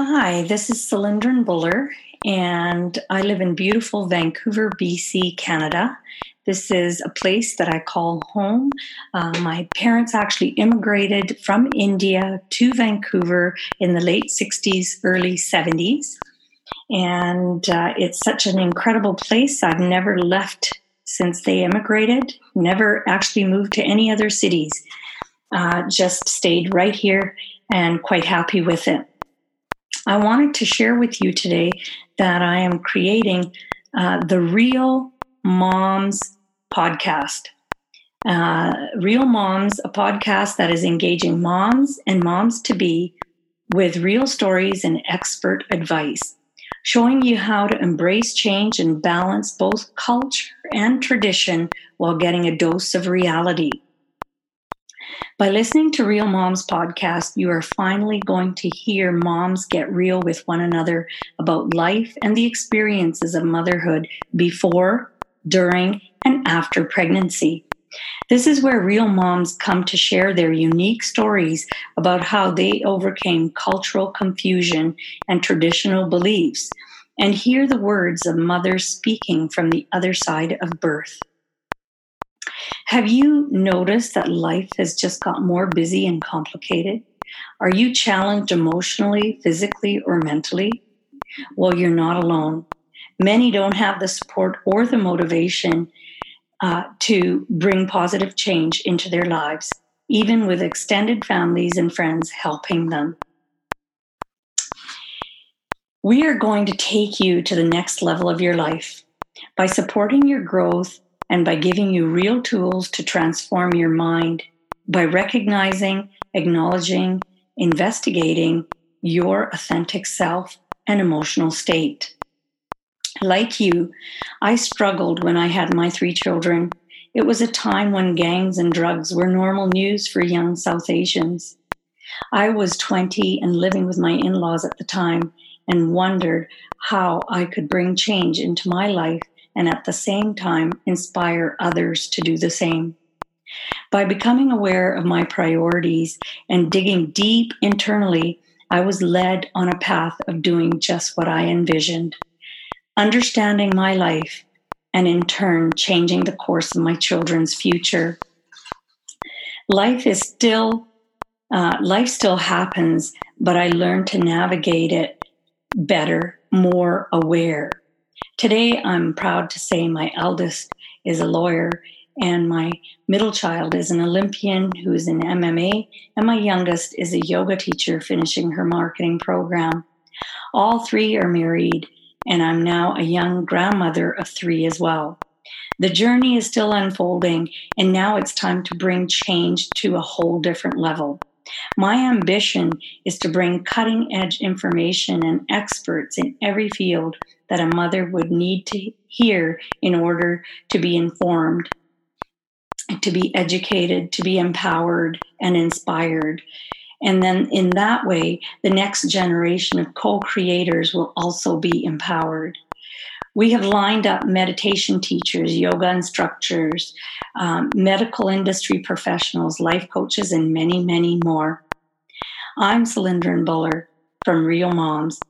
Hi, this is Cylindrin Buller, and I live in beautiful Vancouver, BC, Canada. This is a place that I call home. Uh, my parents actually immigrated from India to Vancouver in the late 60s, early 70s. And uh, it's such an incredible place. I've never left since they immigrated, never actually moved to any other cities, uh, just stayed right here and quite happy with it. I wanted to share with you today that I am creating uh, the Real Moms podcast. Uh, Real Moms, a podcast that is engaging moms and moms to be with real stories and expert advice, showing you how to embrace change and balance both culture and tradition while getting a dose of reality. By listening to Real Moms podcast, you are finally going to hear moms get real with one another about life and the experiences of motherhood before, during, and after pregnancy. This is where real moms come to share their unique stories about how they overcame cultural confusion and traditional beliefs and hear the words of mothers speaking from the other side of birth. Have you noticed that life has just got more busy and complicated? Are you challenged emotionally, physically, or mentally? Well, you're not alone. Many don't have the support or the motivation uh, to bring positive change into their lives, even with extended families and friends helping them. We are going to take you to the next level of your life by supporting your growth and by giving you real tools to transform your mind by recognizing, acknowledging, investigating your authentic self and emotional state. Like you, I struggled when I had my three children. It was a time when gangs and drugs were normal news for young South Asians. I was 20 and living with my in laws at the time and wondered how I could bring change into my life and at the same time inspire others to do the same. By becoming aware of my priorities and digging deep internally, I was led on a path of doing just what I envisioned, understanding my life, and in turn, changing the course of my children's future. Life is still, uh, life still happens, but I learned to navigate it better, more aware. Today, I'm proud to say my eldest is a lawyer, and my middle child is an Olympian who is in MMA, and my youngest is a yoga teacher finishing her marketing program. All three are married, and I'm now a young grandmother of three as well. The journey is still unfolding, and now it's time to bring change to a whole different level. My ambition is to bring cutting edge information and experts in every field that a mother would need to hear in order to be informed, to be educated, to be empowered and inspired. And then in that way, the next generation of co creators will also be empowered. We have lined up meditation teachers, yoga instructors, um, medical industry professionals, life coaches, and many, many more. I'm Cylindrin Buller from Real Moms,